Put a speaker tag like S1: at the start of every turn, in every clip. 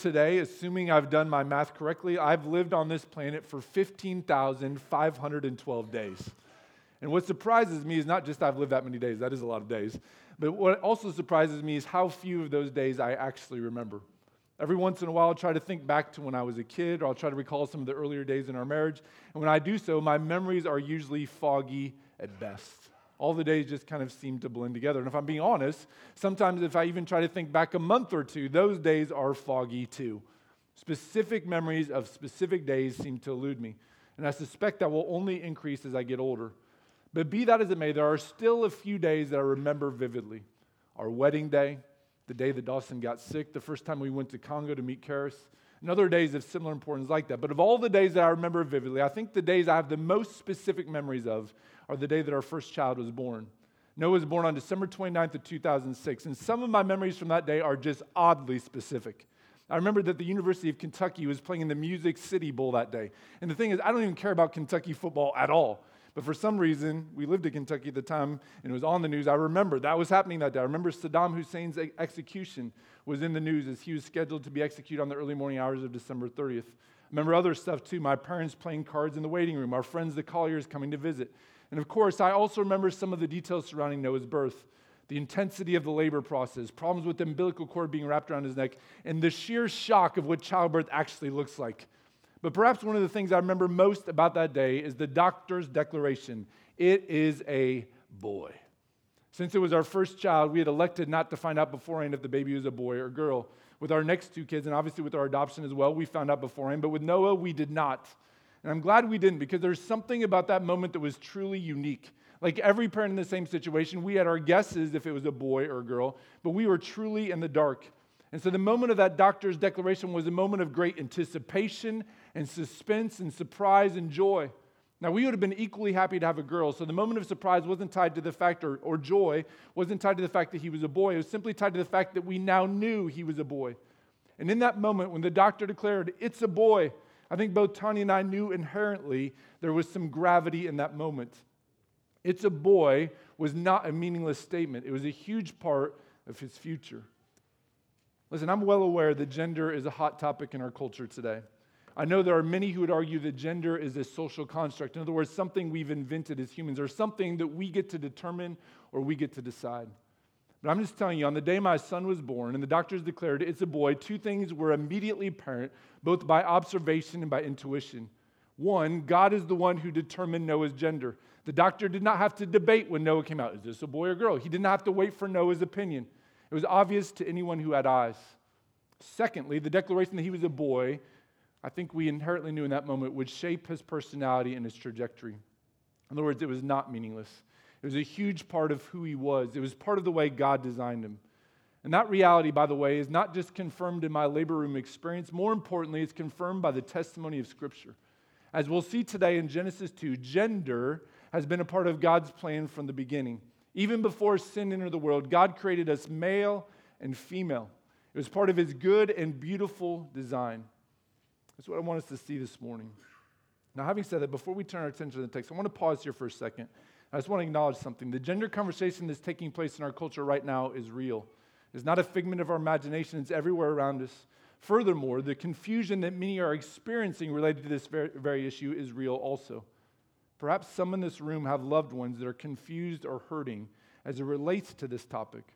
S1: today, assuming I've done my math correctly, I've lived on this planet for 15,512 days. And what surprises me is not just I've lived that many days, that is a lot of days, but what also surprises me is how few of those days I actually remember. Every once in a while, I'll try to think back to when I was a kid, or I'll try to recall some of the earlier days in our marriage. And when I do so, my memories are usually foggy at best. All the days just kind of seem to blend together. And if I'm being honest, sometimes if I even try to think back a month or two, those days are foggy too. Specific memories of specific days seem to elude me. And I suspect that will only increase as I get older. But be that as it may, there are still a few days that I remember vividly. Our wedding day, the day that Dawson got sick, the first time we went to Congo to meet Karis, and other days of similar importance like that. But of all the days that I remember vividly, I think the days I have the most specific memories of are the day that our first child was born. Noah was born on December 29th of 2006, and some of my memories from that day are just oddly specific. I remember that the University of Kentucky was playing in the Music City Bowl that day. And the thing is, I don't even care about Kentucky football at all. But for some reason, we lived in Kentucky at the time and it was on the news. I remember that was happening that day. I remember Saddam Hussein's execution was in the news as he was scheduled to be executed on the early morning hours of December 30th. I remember other stuff too my parents playing cards in the waiting room, our friends, the Colliers, coming to visit. And of course, I also remember some of the details surrounding Noah's birth the intensity of the labor process, problems with the umbilical cord being wrapped around his neck, and the sheer shock of what childbirth actually looks like. But perhaps one of the things I remember most about that day is the doctor's declaration it is a boy. Since it was our first child, we had elected not to find out beforehand if the baby was a boy or girl. With our next two kids, and obviously with our adoption as well, we found out beforehand. But with Noah, we did not. And I'm glad we didn't because there's something about that moment that was truly unique. Like every parent in the same situation, we had our guesses if it was a boy or a girl, but we were truly in the dark. And so the moment of that doctor's declaration was a moment of great anticipation and suspense and surprise and joy. Now, we would have been equally happy to have a girl, so the moment of surprise wasn't tied to the fact, or, or joy wasn't tied to the fact that he was a boy. It was simply tied to the fact that we now knew he was a boy. And in that moment, when the doctor declared, it's a boy, I think both Tanya and I knew inherently there was some gravity in that moment. It's a boy was not a meaningless statement, it was a huge part of his future. Listen, I'm well aware that gender is a hot topic in our culture today. I know there are many who would argue that gender is a social construct. In other words, something we've invented as humans, or something that we get to determine or we get to decide. But I'm just telling you, on the day my son was born and the doctors declared it's a boy, two things were immediately apparent, both by observation and by intuition. One, God is the one who determined Noah's gender. The doctor did not have to debate when Noah came out is this a boy or girl? He didn't have to wait for Noah's opinion. It was obvious to anyone who had eyes. Secondly, the declaration that he was a boy I think we inherently knew in that moment would shape his personality and his trajectory. In other words, it was not meaningless. It was a huge part of who he was, it was part of the way God designed him. And that reality, by the way, is not just confirmed in my labor room experience. More importantly, it's confirmed by the testimony of Scripture. As we'll see today in Genesis 2, gender has been a part of God's plan from the beginning. Even before sin entered the world, God created us male and female. It was part of his good and beautiful design. That's what I want us to see this morning. Now, having said that, before we turn our attention to the text, I want to pause here for a second. I just want to acknowledge something. The gender conversation that's taking place in our culture right now is real. It's not a figment of our imagination, it's everywhere around us. Furthermore, the confusion that many are experiencing related to this very, very issue is real also. Perhaps some in this room have loved ones that are confused or hurting as it relates to this topic.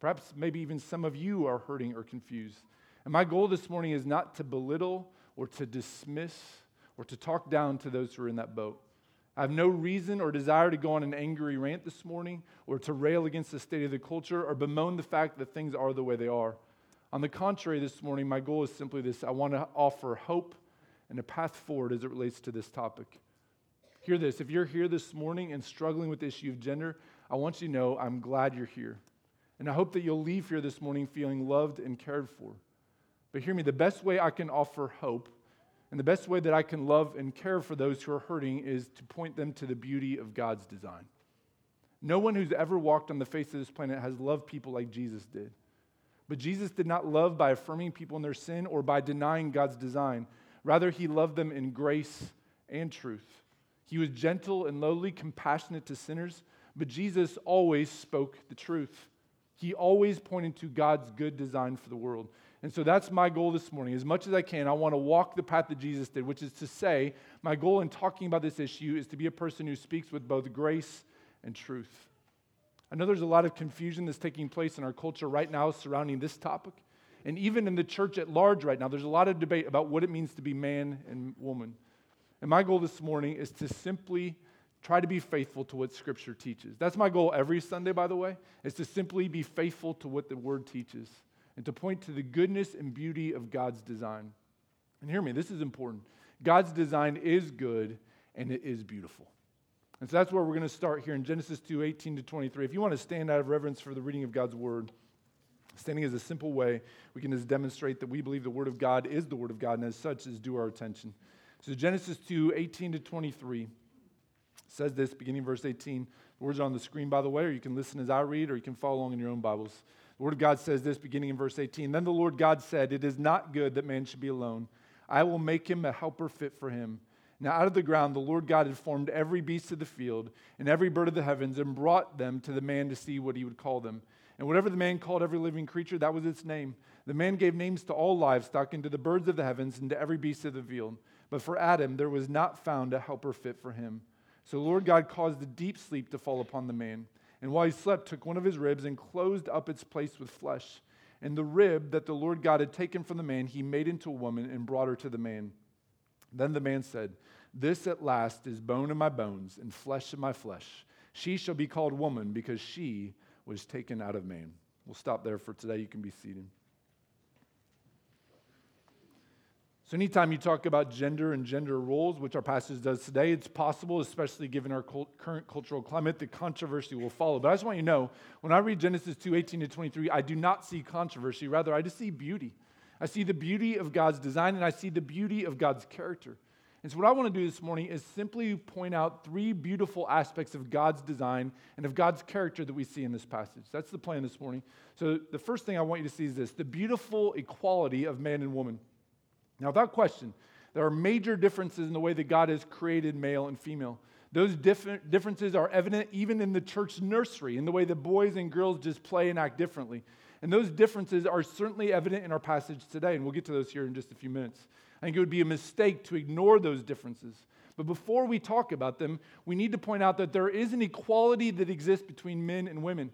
S1: Perhaps maybe even some of you are hurting or confused. And my goal this morning is not to belittle or to dismiss or to talk down to those who are in that boat. I have no reason or desire to go on an angry rant this morning or to rail against the state of the culture or bemoan the fact that things are the way they are. On the contrary, this morning, my goal is simply this I want to offer hope and a path forward as it relates to this topic. Hear this if you're here this morning and struggling with the issue of gender, I want you to know I'm glad you're here. And I hope that you'll leave here this morning feeling loved and cared for. But hear me, the best way I can offer hope and the best way that I can love and care for those who are hurting is to point them to the beauty of God's design. No one who's ever walked on the face of this planet has loved people like Jesus did. But Jesus did not love by affirming people in their sin or by denying God's design. Rather, he loved them in grace and truth. He was gentle and lowly, compassionate to sinners, but Jesus always spoke the truth. He always pointed to God's good design for the world. And so that's my goal this morning. As much as I can, I want to walk the path that Jesus did, which is to say, my goal in talking about this issue is to be a person who speaks with both grace and truth. I know there's a lot of confusion that's taking place in our culture right now surrounding this topic. And even in the church at large right now, there's a lot of debate about what it means to be man and woman. And my goal this morning is to simply try to be faithful to what Scripture teaches. That's my goal every Sunday, by the way, is to simply be faithful to what the Word teaches and to point to the goodness and beauty of God's design. And hear me, this is important. God's design is good and it is beautiful. And so that's where we're going to start here in Genesis 2 18 to 23. If you want to stand out of reverence for the reading of God's Word, standing is a simple way we can just demonstrate that we believe the Word of God is the Word of God, and as such is due our attention. So Genesis 2 18 to 23 says this, beginning verse 18. The words are on the screen, by the way, or you can listen as I read, or you can follow along in your own Bibles. The Word of God says this, beginning in verse 18. Then the Lord God said, It is not good that man should be alone. I will make him a helper fit for him. Now, out of the ground, the Lord God had formed every beast of the field and every bird of the heavens and brought them to the man to see what he would call them. And whatever the man called every living creature, that was its name. The man gave names to all livestock and to the birds of the heavens and to every beast of the field. But for Adam, there was not found a helper fit for him. So the Lord God caused a deep sleep to fall upon the man. And while he slept, took one of his ribs and closed up its place with flesh. And the rib that the Lord God had taken from the man, he made into a woman and brought her to the man. Then the man said, This at last is bone of my bones and flesh of my flesh. She shall be called woman because she was taken out of man. We'll stop there for today. You can be seated. So, anytime you talk about gender and gender roles, which our passage does today, it's possible, especially given our cult- current cultural climate, that controversy will follow. But I just want you to know when I read Genesis 2 18 to 23, I do not see controversy. Rather, I just see beauty. I see the beauty of God's design and I see the beauty of God's character. And so, what I want to do this morning is simply point out three beautiful aspects of God's design and of God's character that we see in this passage. That's the plan this morning. So, the first thing I want you to see is this the beautiful equality of man and woman. Now, without question, there are major differences in the way that God has created male and female. Those different differences are evident even in the church nursery, in the way that boys and girls just play and act differently. And those differences are certainly evident in our passage today, and we'll get to those here in just a few minutes. I think it would be a mistake to ignore those differences. But before we talk about them, we need to point out that there is an equality that exists between men and women.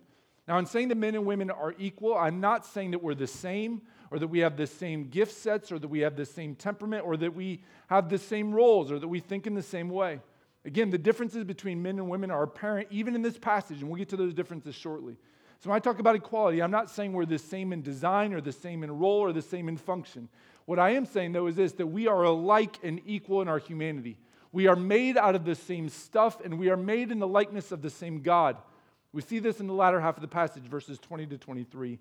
S1: Now, in saying that men and women are equal, I'm not saying that we're the same or that we have the same gift sets, or that we have the same temperament, or that we have the same roles, or that we think in the same way. Again, the differences between men and women are apparent even in this passage, and we'll get to those differences shortly. So when I talk about equality, I'm not saying we're the same in design, or the same in role, or the same in function. What I am saying, though, is this that we are alike and equal in our humanity. We are made out of the same stuff, and we are made in the likeness of the same God. We see this in the latter half of the passage, verses 20 to 23.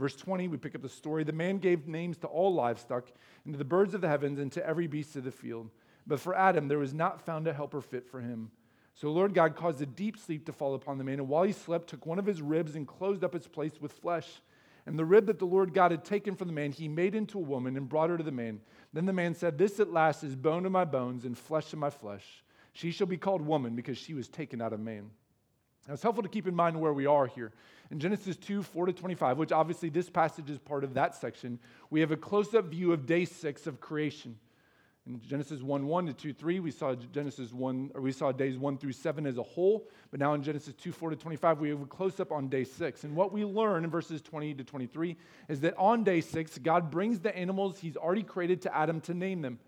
S1: Verse 20, we pick up the story. The man gave names to all livestock, and to the birds of the heavens, and to every beast of the field. But for Adam, there was not found a helper fit for him. So the Lord God caused a deep sleep to fall upon the man, and while he slept, took one of his ribs and closed up its place with flesh. And the rib that the Lord God had taken from the man, he made into a woman and brought her to the man. Then the man said, This at last is bone of my bones and flesh of my flesh. She shall be called woman because she was taken out of man. Now, it's helpful to keep in mind where we are here. In Genesis 2 4 to 25, which obviously this passage is part of that section, we have a close up view of day six of creation. In Genesis 1 1 to 2 3, we saw Genesis 1, or we saw days 1 through 7 as a whole. But now in Genesis 2 4 to 25, we have a close up on day 6. And what we learn in verses 20 to 23 is that on day 6, God brings the animals he's already created to Adam to name them.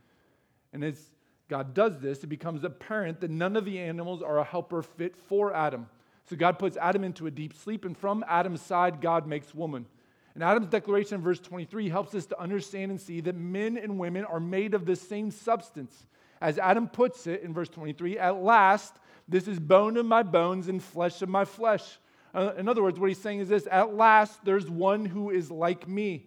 S1: And as God does this, it becomes apparent that none of the animals are a helper fit for Adam. So God puts Adam into a deep sleep, and from Adam's side, God makes woman. And Adam's declaration in verse 23 helps us to understand and see that men and women are made of the same substance. As Adam puts it in verse 23, at last, this is bone of my bones and flesh of my flesh. Uh, in other words, what he's saying is this at last, there's one who is like me.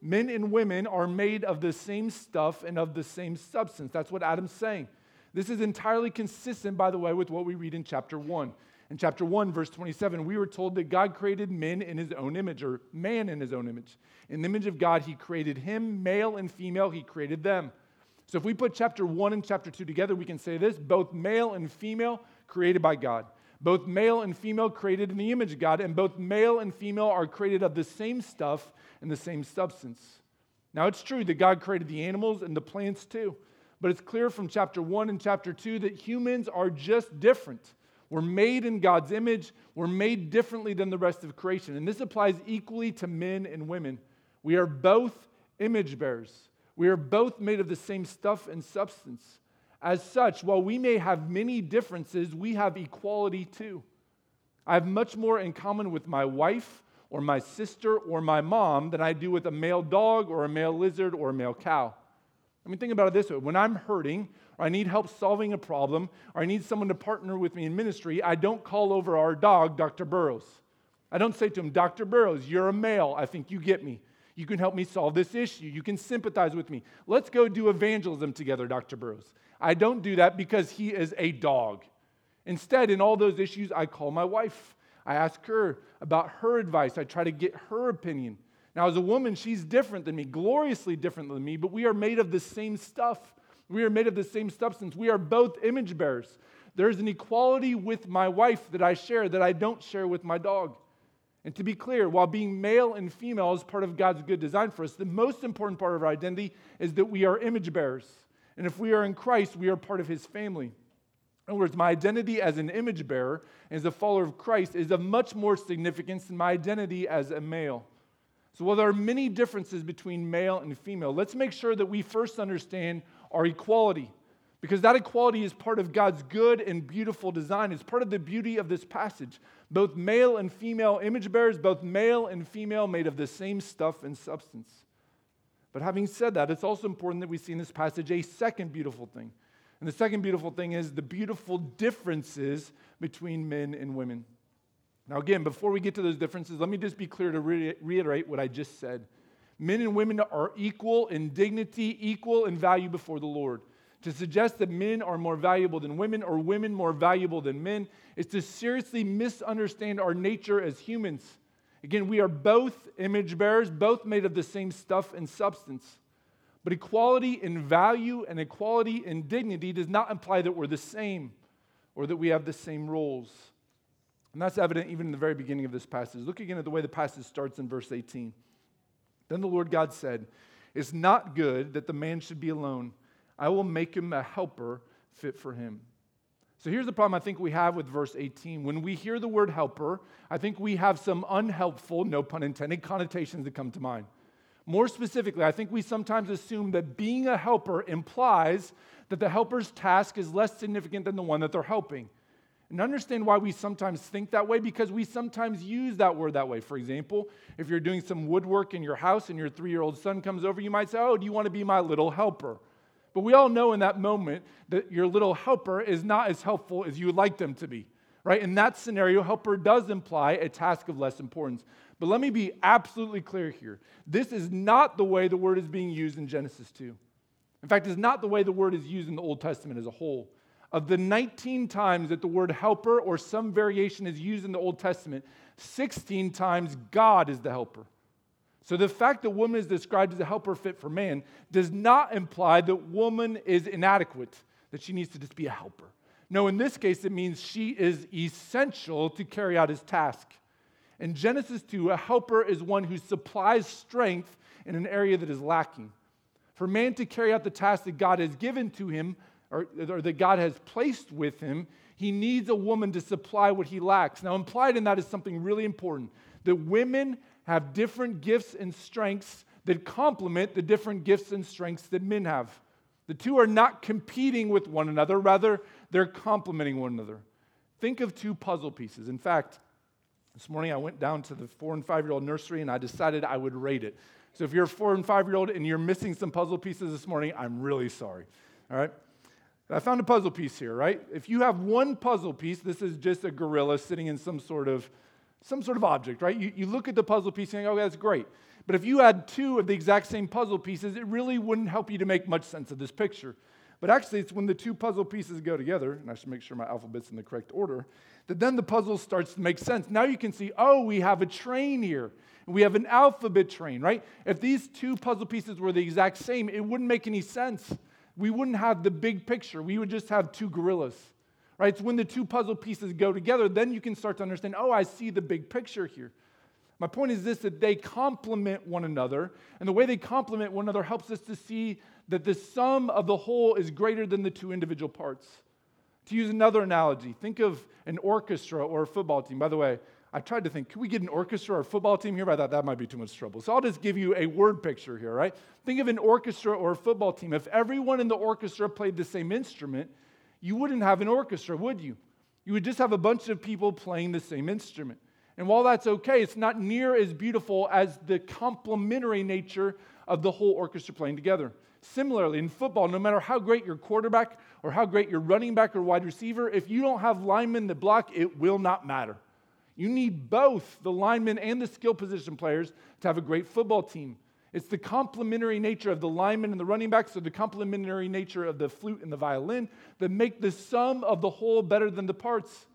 S1: Men and women are made of the same stuff and of the same substance. That's what Adam's saying. This is entirely consistent, by the way, with what we read in chapter 1. In chapter 1, verse 27, we were told that God created men in his own image, or man in his own image. In the image of God, he created him, male and female, he created them. So if we put chapter 1 and chapter 2 together, we can say this both male and female created by God, Both male and female created in the image of God, and both male and female are created of the same stuff and the same substance. Now, it's true that God created the animals and the plants too, but it's clear from chapter 1 and chapter 2 that humans are just different. We're made in God's image, we're made differently than the rest of creation. And this applies equally to men and women. We are both image bearers, we are both made of the same stuff and substance. As such, while we may have many differences, we have equality too. I have much more in common with my wife or my sister or my mom than I do with a male dog or a male lizard or a male cow. I mean, think about it this way when I'm hurting, or I need help solving a problem, or I need someone to partner with me in ministry, I don't call over our dog, Dr. Burrows. I don't say to him, Dr. Burrows, you're a male. I think you get me. You can help me solve this issue. You can sympathize with me. Let's go do evangelism together, Dr. Burrows. I don't do that because he is a dog. Instead, in all those issues, I call my wife. I ask her about her advice. I try to get her opinion. Now, as a woman, she's different than me, gloriously different than me, but we are made of the same stuff. We are made of the same substance. We are both image bearers. There's an equality with my wife that I share that I don't share with my dog. And to be clear, while being male and female is part of God's good design for us, the most important part of our identity is that we are image bearers. And if we are in Christ, we are part of his family. In other words, my identity as an image bearer, as a follower of Christ, is of much more significance than my identity as a male. So, while there are many differences between male and female, let's make sure that we first understand our equality, because that equality is part of God's good and beautiful design. It's part of the beauty of this passage. Both male and female image bearers, both male and female made of the same stuff and substance. But having said that, it's also important that we see in this passage a second beautiful thing. And the second beautiful thing is the beautiful differences between men and women. Now, again, before we get to those differences, let me just be clear to re- reiterate what I just said. Men and women are equal in dignity, equal in value before the Lord. To suggest that men are more valuable than women or women more valuable than men is to seriously misunderstand our nature as humans. Again, we are both image bearers, both made of the same stuff and substance. But equality in value and equality in dignity does not imply that we're the same or that we have the same roles. And that's evident even in the very beginning of this passage. Look again at the way the passage starts in verse 18. Then the Lord God said, It's not good that the man should be alone. I will make him a helper fit for him. So here's the problem I think we have with verse 18. When we hear the word helper, I think we have some unhelpful, no pun intended, connotations that come to mind. More specifically, I think we sometimes assume that being a helper implies that the helper's task is less significant than the one that they're helping. And understand why we sometimes think that way because we sometimes use that word that way. For example, if you're doing some woodwork in your house and your three year old son comes over, you might say, Oh, do you want to be my little helper? But we all know in that moment that your little helper is not as helpful as you would like them to be, right? In that scenario, helper does imply a task of less importance. But let me be absolutely clear here. This is not the way the word is being used in Genesis 2. In fact, it's not the way the word is used in the Old Testament as a whole. Of the 19 times that the word helper or some variation is used in the Old Testament, 16 times God is the helper. So the fact that woman is described as a helper fit for man does not imply that woman is inadequate, that she needs to just be a helper. No, in this case, it means she is essential to carry out his task. In Genesis 2, a helper is one who supplies strength in an area that is lacking. For man to carry out the task that God has given to him, or, or that God has placed with him, he needs a woman to supply what he lacks. Now, implied in that is something really important that women have different gifts and strengths that complement the different gifts and strengths that men have. The two are not competing with one another, rather, they're complementing one another. Think of two puzzle pieces. In fact, this morning I went down to the four and five year old nursery and I decided I would rate it. So if you're a four and five year old and you're missing some puzzle pieces this morning, I'm really sorry. All right? I found a puzzle piece here, right? If you have one puzzle piece, this is just a gorilla sitting in some sort of some sort of object, right? You, you look at the puzzle piece and you go, oh, that's great. But if you had two of the exact same puzzle pieces, it really wouldn't help you to make much sense of this picture. But actually, it's when the two puzzle pieces go together, and I should make sure my alphabet's in the correct order, that then the puzzle starts to make sense. Now you can see, oh, we have a train here. We have an alphabet train, right? If these two puzzle pieces were the exact same, it wouldn't make any sense. We wouldn't have the big picture. We would just have two gorillas. right? It's when the two puzzle pieces go together, then you can start to understand, oh, I see the big picture here. My point is this that they complement one another, and the way they complement one another helps us to see that the sum of the whole is greater than the two individual parts. To use another analogy, think of an orchestra or a football team. By the way, I tried to think, could we get an orchestra or a football team here? But I thought that might be too much trouble. So I'll just give you a word picture here, right? Think of an orchestra or a football team. If everyone in the orchestra played the same instrument, you wouldn't have an orchestra, would you? You would just have a bunch of people playing the same instrument. And while that's okay, it's not near as beautiful as the complementary nature of the whole orchestra playing together. Similarly, in football, no matter how great your quarterback or how great your running back or wide receiver, if you don't have linemen that block, it will not matter. You need both the linemen and the skill position players to have a great football team. It's the complementary nature of the linemen and the running backs, or the complementary nature of the flute and the violin that make the sum of the whole better than the parts.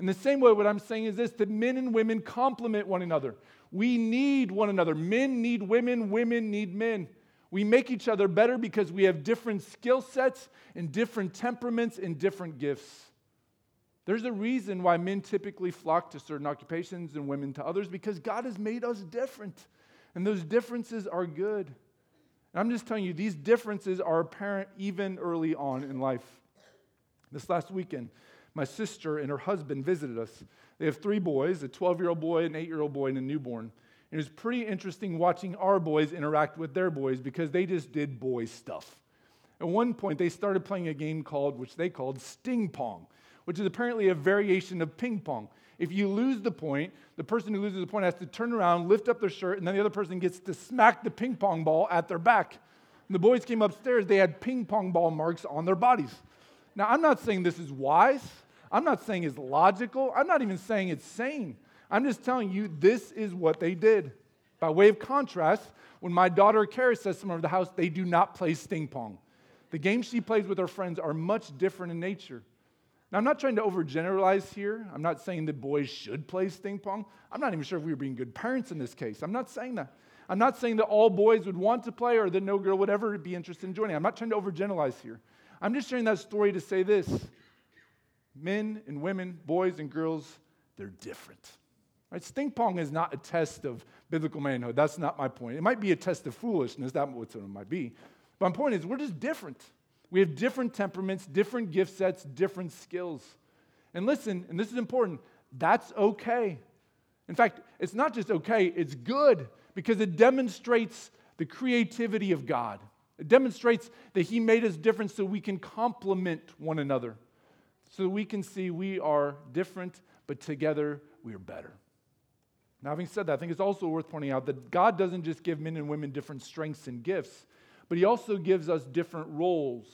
S1: In the same way, what I'm saying is this that men and women complement one another. We need one another. Men need women, women need men. We make each other better because we have different skill sets and different temperaments and different gifts. There's a reason why men typically flock to certain occupations and women to others because God has made us different. And those differences are good. And I'm just telling you, these differences are apparent even early on in life. This last weekend, my sister and her husband visited us. They have three boys a 12 year old boy, an 8 year old boy, and a newborn. It was pretty interesting watching our boys interact with their boys because they just did boy stuff. At one point, they started playing a game called, which they called Sting Pong, which is apparently a variation of ping pong. If you lose the point, the person who loses the point has to turn around, lift up their shirt, and then the other person gets to smack the ping pong ball at their back. When the boys came upstairs, they had ping pong ball marks on their bodies. Now, I'm not saying this is wise. I'm not saying it's logical. I'm not even saying it's sane. I'm just telling you, this is what they did. By way of contrast, when my daughter Kara says to of the house, they do not play sting pong. The games she plays with her friends are much different in nature. Now, I'm not trying to overgeneralize here. I'm not saying that boys should play sting pong. I'm not even sure if we were being good parents in this case. I'm not saying that. I'm not saying that all boys would want to play or that no girl would ever be interested in joining. I'm not trying to overgeneralize here. I'm just sharing that story to say this men and women, boys and girls, they're different. Right? Sting pong is not a test of biblical manhood. That's not my point. It might be a test of foolishness. That's what it might be. But my point is, we're just different. We have different temperaments, different gift sets, different skills. And listen, and this is important, that's okay. In fact, it's not just okay, it's good because it demonstrates the creativity of God. It demonstrates that He made us different so we can complement one another, so we can see we are different, but together we are better. Now, having said that, I think it's also worth pointing out that God doesn't just give men and women different strengths and gifts, but He also gives us different roles.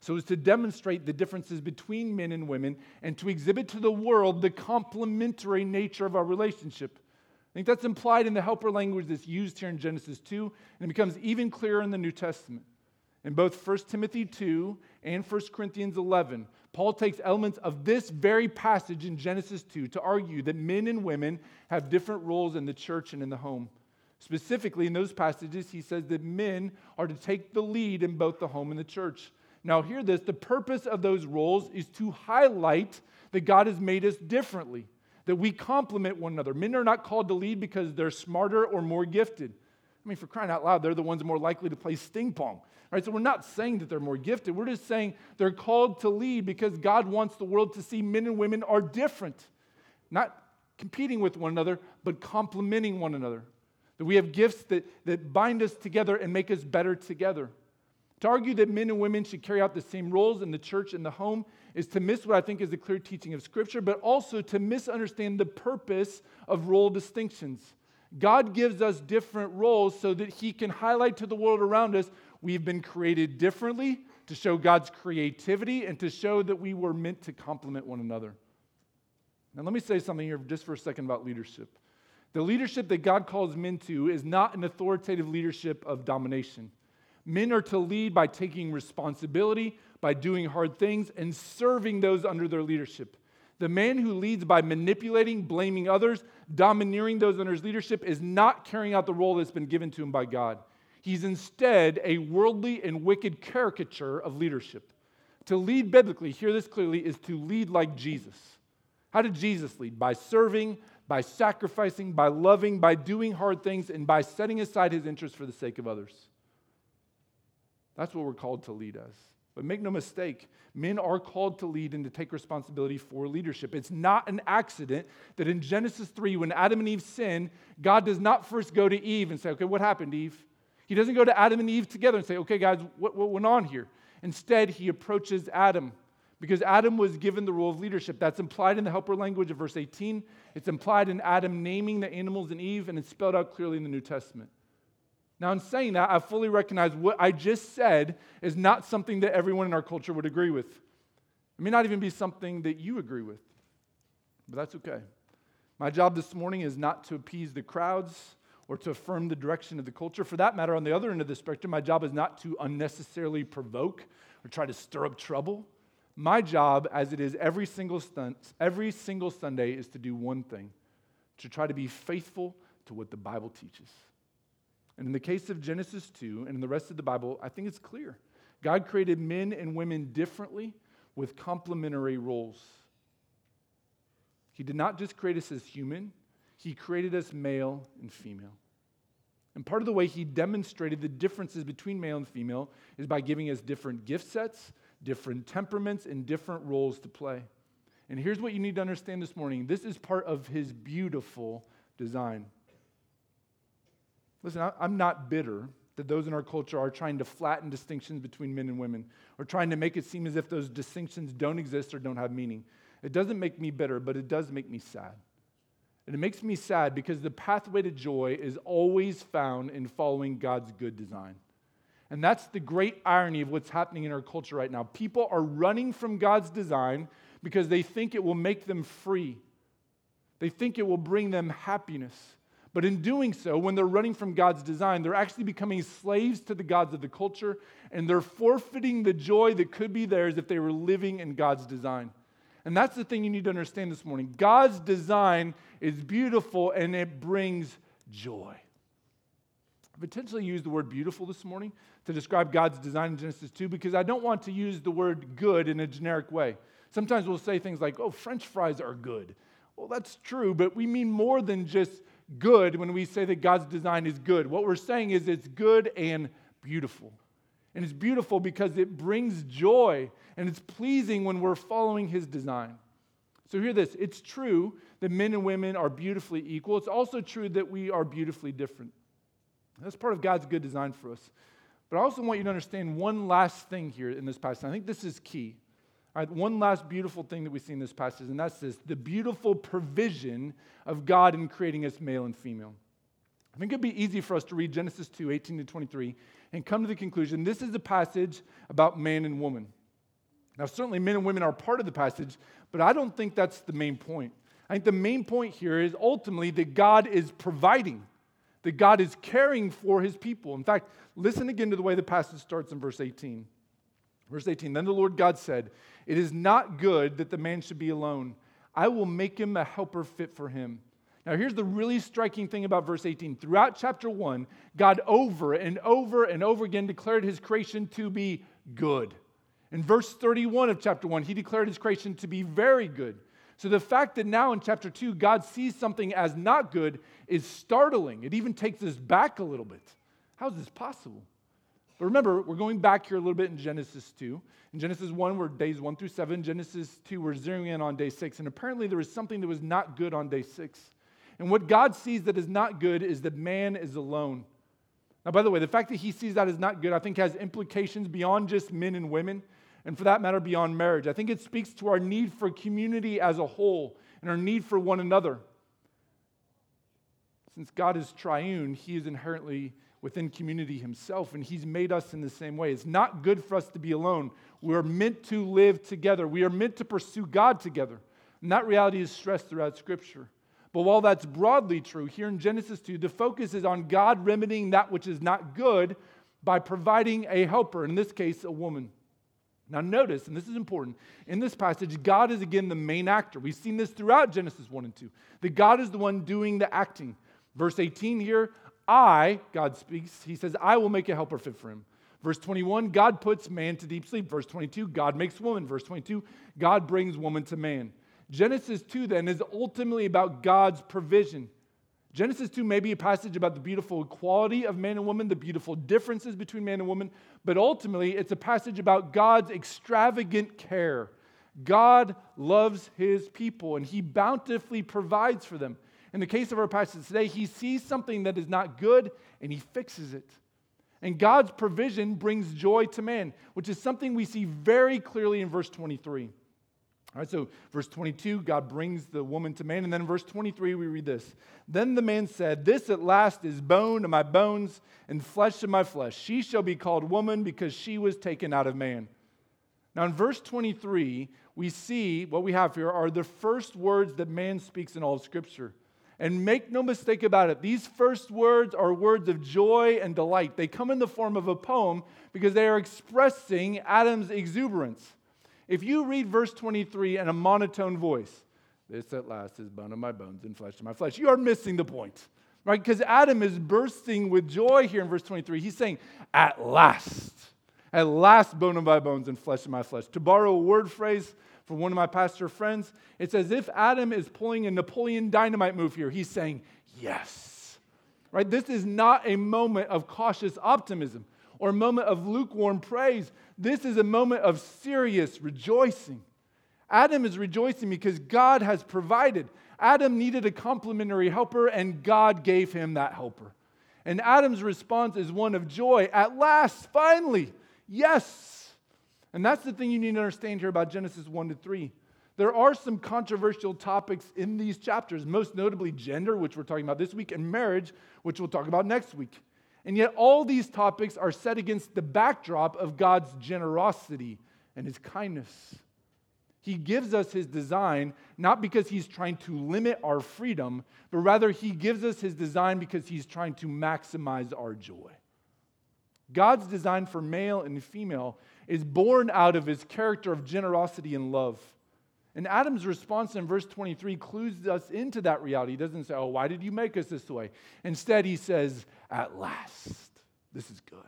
S1: So as to demonstrate the differences between men and women and to exhibit to the world the complementary nature of our relationship. I think that's implied in the helper language that's used here in Genesis 2, and it becomes even clearer in the New Testament. In both 1 Timothy 2 and 1 Corinthians 11, Paul takes elements of this very passage in Genesis 2 to argue that men and women have different roles in the church and in the home. Specifically, in those passages, he says that men are to take the lead in both the home and the church. Now, hear this the purpose of those roles is to highlight that God has made us differently, that we complement one another. Men are not called to lead because they're smarter or more gifted. I mean, for crying out loud, they're the ones more likely to play sting pong. Right? So we're not saying that they're more gifted. We're just saying they're called to lead because God wants the world to see men and women are different, not competing with one another, but complementing one another. That we have gifts that, that bind us together and make us better together. To argue that men and women should carry out the same roles in the church and the home is to miss what I think is the clear teaching of Scripture, but also to misunderstand the purpose of role distinctions. God gives us different roles so that He can highlight to the world around us We've been created differently to show God's creativity and to show that we were meant to complement one another. Now, let me say something here just for a second about leadership. The leadership that God calls men to is not an authoritative leadership of domination. Men are to lead by taking responsibility, by doing hard things, and serving those under their leadership. The man who leads by manipulating, blaming others, domineering those under his leadership is not carrying out the role that's been given to him by God. He's instead a worldly and wicked caricature of leadership. To lead biblically, hear this clearly, is to lead like Jesus. How did Jesus lead? By serving, by sacrificing, by loving, by doing hard things, and by setting aside his interests for the sake of others. That's what we're called to lead as. But make no mistake, men are called to lead and to take responsibility for leadership. It's not an accident that in Genesis 3, when Adam and Eve sin, God does not first go to Eve and say, Okay, what happened, Eve? He doesn't go to Adam and Eve together and say, Okay, guys, what, what went on here? Instead, he approaches Adam because Adam was given the role of leadership. That's implied in the helper language of verse 18. It's implied in Adam naming the animals and Eve, and it's spelled out clearly in the New Testament. Now, in saying that, I fully recognize what I just said is not something that everyone in our culture would agree with. It may not even be something that you agree with, but that's okay. My job this morning is not to appease the crowds or to affirm the direction of the culture. For that matter, on the other end of the spectrum, my job is not to unnecessarily provoke or try to stir up trouble. My job, as it is every single, stunt, every single Sunday, is to do one thing to try to be faithful to what the Bible teaches. And in the case of Genesis 2 and in the rest of the Bible, I think it's clear. God created men and women differently with complementary roles. He did not just create us as human, he created us male and female. And part of the way he demonstrated the differences between male and female is by giving us different gift sets, different temperaments, and different roles to play. And here's what you need to understand this morning this is part of his beautiful design. Listen, I'm not bitter that those in our culture are trying to flatten distinctions between men and women or trying to make it seem as if those distinctions don't exist or don't have meaning. It doesn't make me bitter, but it does make me sad. And it makes me sad because the pathway to joy is always found in following God's good design. And that's the great irony of what's happening in our culture right now. People are running from God's design because they think it will make them free, they think it will bring them happiness. But in doing so, when they're running from God's design, they're actually becoming slaves to the gods of the culture, and they're forfeiting the joy that could be theirs if they were living in God's design. And that's the thing you need to understand this morning. God's design is beautiful and it brings joy. I've intentionally used the word beautiful this morning to describe God's design in Genesis 2 because I don't want to use the word good in a generic way. Sometimes we'll say things like, oh, French fries are good. Well, that's true, but we mean more than just good when we say that God's design is good. What we're saying is it's good and beautiful. And it's beautiful because it brings joy and it's pleasing when we're following His design. So, hear this it's true that men and women are beautifully equal. It's also true that we are beautifully different. That's part of God's good design for us. But I also want you to understand one last thing here in this passage. I think this is key. Right, one last beautiful thing that we see in this passage, and that's this the beautiful provision of God in creating us male and female. I think it'd be easy for us to read Genesis 2 18 to 23 and come to the conclusion this is a passage about man and woman. Now, certainly men and women are part of the passage, but I don't think that's the main point. I think the main point here is ultimately that God is providing, that God is caring for his people. In fact, listen again to the way the passage starts in verse 18. Verse 18 Then the Lord God said, It is not good that the man should be alone. I will make him a helper fit for him. Now, here's the really striking thing about verse 18. Throughout chapter 1, God over and over and over again declared his creation to be good. In verse 31 of chapter 1, he declared his creation to be very good. So the fact that now in chapter 2, God sees something as not good is startling. It even takes us back a little bit. How is this possible? But remember, we're going back here a little bit in Genesis 2. In Genesis 1, we're days 1 through 7. Genesis 2, we're zeroing in on day 6. And apparently, there was something that was not good on day 6. And what God sees that is not good is that man is alone. Now, by the way, the fact that he sees that as not good, I think, has implications beyond just men and women, and for that matter, beyond marriage. I think it speaks to our need for community as a whole and our need for one another. Since God is triune, he is inherently within community himself, and he's made us in the same way. It's not good for us to be alone. We're meant to live together, we are meant to pursue God together. And that reality is stressed throughout Scripture. But while that's broadly true, here in Genesis 2, the focus is on God remedying that which is not good by providing a helper, in this case, a woman. Now, notice, and this is important, in this passage, God is again the main actor. We've seen this throughout Genesis 1 and 2. That God is the one doing the acting. Verse 18 here, I, God speaks, he says, I will make a helper fit for him. Verse 21, God puts man to deep sleep. Verse 22, God makes woman. Verse 22, God brings woman to man. Genesis 2 then is ultimately about God's provision. Genesis 2 may be a passage about the beautiful equality of man and woman, the beautiful differences between man and woman, but ultimately it's a passage about God's extravagant care. God loves his people and he bountifully provides for them. In the case of our passage today, he sees something that is not good and he fixes it. And God's provision brings joy to man, which is something we see very clearly in verse 23. All right, so verse 22, God brings the woman to man. And then in verse 23, we read this Then the man said, This at last is bone of my bones and flesh of my flesh. She shall be called woman because she was taken out of man. Now, in verse 23, we see what we have here are the first words that man speaks in all of Scripture. And make no mistake about it, these first words are words of joy and delight. They come in the form of a poem because they are expressing Adam's exuberance. If you read verse 23 in a monotone voice, this at last is bone of my bones and flesh of my flesh, you are missing the point, right? Because Adam is bursting with joy here in verse 23. He's saying, at last, at last, bone of my bones and flesh of my flesh. To borrow a word phrase from one of my pastor friends. It's as if Adam is pulling a Napoleon dynamite move here. He's saying, Yes. Right? This is not a moment of cautious optimism or moment of lukewarm praise. This is a moment of serious rejoicing. Adam is rejoicing because God has provided. Adam needed a complementary helper, and God gave him that helper. And Adam's response is one of joy. At last, finally, yes, and that's the thing you need to understand here about Genesis 1 to 3. There are some controversial topics in these chapters, most notably gender, which we're talking about this week, and marriage, which we'll talk about next week. And yet, all these topics are set against the backdrop of God's generosity and his kindness. He gives us his design not because he's trying to limit our freedom, but rather he gives us his design because he's trying to maximize our joy. God's design for male and female is born out of his character of generosity and love. And Adam's response in verse 23 clues us into that reality. He doesn't say, Oh, why did you make us this way? Instead, he says, At last, this is good.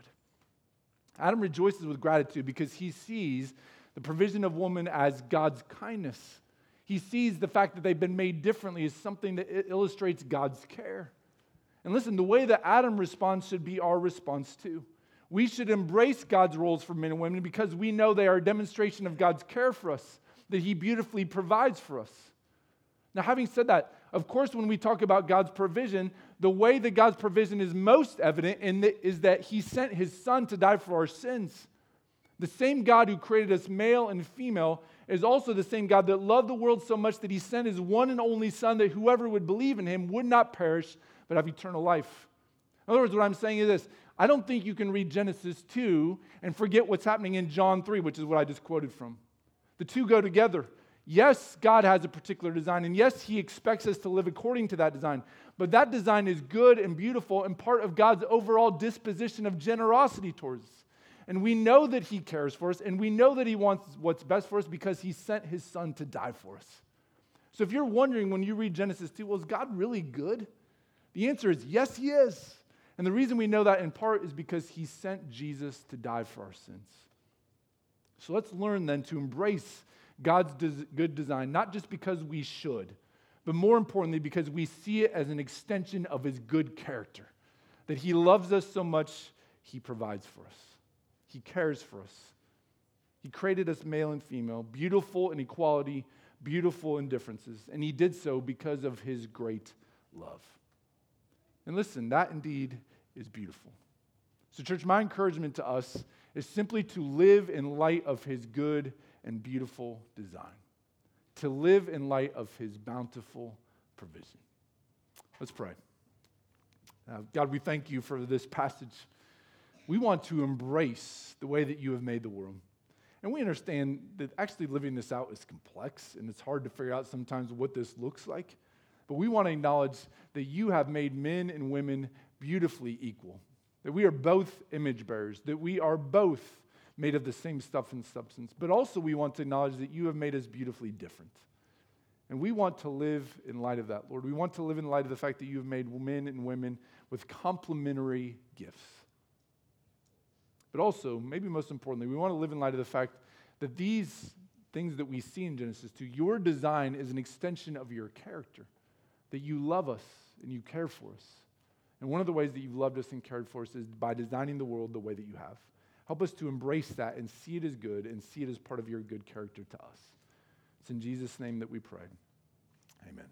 S1: Adam rejoices with gratitude because he sees the provision of woman as God's kindness. He sees the fact that they've been made differently as something that illustrates God's care. And listen, the way that Adam responds should be our response too. We should embrace God's roles for men and women because we know they are a demonstration of God's care for us, that He beautifully provides for us. Now, having said that, of course, when we talk about God's provision, the way that God's provision is most evident the, is that He sent His Son to die for our sins. The same God who created us male and female is also the same God that loved the world so much that He sent His one and only Son that whoever would believe in Him would not perish but have eternal life. In other words, what I'm saying is this I don't think you can read Genesis 2 and forget what's happening in John 3, which is what I just quoted from. The two go together. Yes, God has a particular design, and yes, He expects us to live according to that design. But that design is good and beautiful and part of God's overall disposition of generosity towards us. And we know that He cares for us, and we know that He wants what's best for us because He sent His Son to die for us. So if you're wondering when you read Genesis 2, well, is God really good? The answer is yes, He is. And the reason we know that in part is because he sent Jesus to die for our sins. So let's learn then to embrace God's good design, not just because we should, but more importantly, because we see it as an extension of his good character. That he loves us so much, he provides for us, he cares for us. He created us male and female, beautiful in equality, beautiful in differences, and he did so because of his great love. And listen, that indeed is beautiful. So, church, my encouragement to us is simply to live in light of his good and beautiful design, to live in light of his bountiful provision. Let's pray. Uh, God, we thank you for this passage. We want to embrace the way that you have made the world. And we understand that actually living this out is complex and it's hard to figure out sometimes what this looks like. But we want to acknowledge that you have made men and women beautifully equal, that we are both image bearers, that we are both made of the same stuff and substance. But also, we want to acknowledge that you have made us beautifully different. And we want to live in light of that, Lord. We want to live in light of the fact that you have made men and women with complementary gifts. But also, maybe most importantly, we want to live in light of the fact that these things that we see in Genesis 2, your design is an extension of your character, that you love us and you care for us. And one of the ways that you've loved us and cared for us is by designing the world the way that you have. Help us to embrace that and see it as good and see it as part of your good character to us. It's in Jesus' name that we pray. Amen.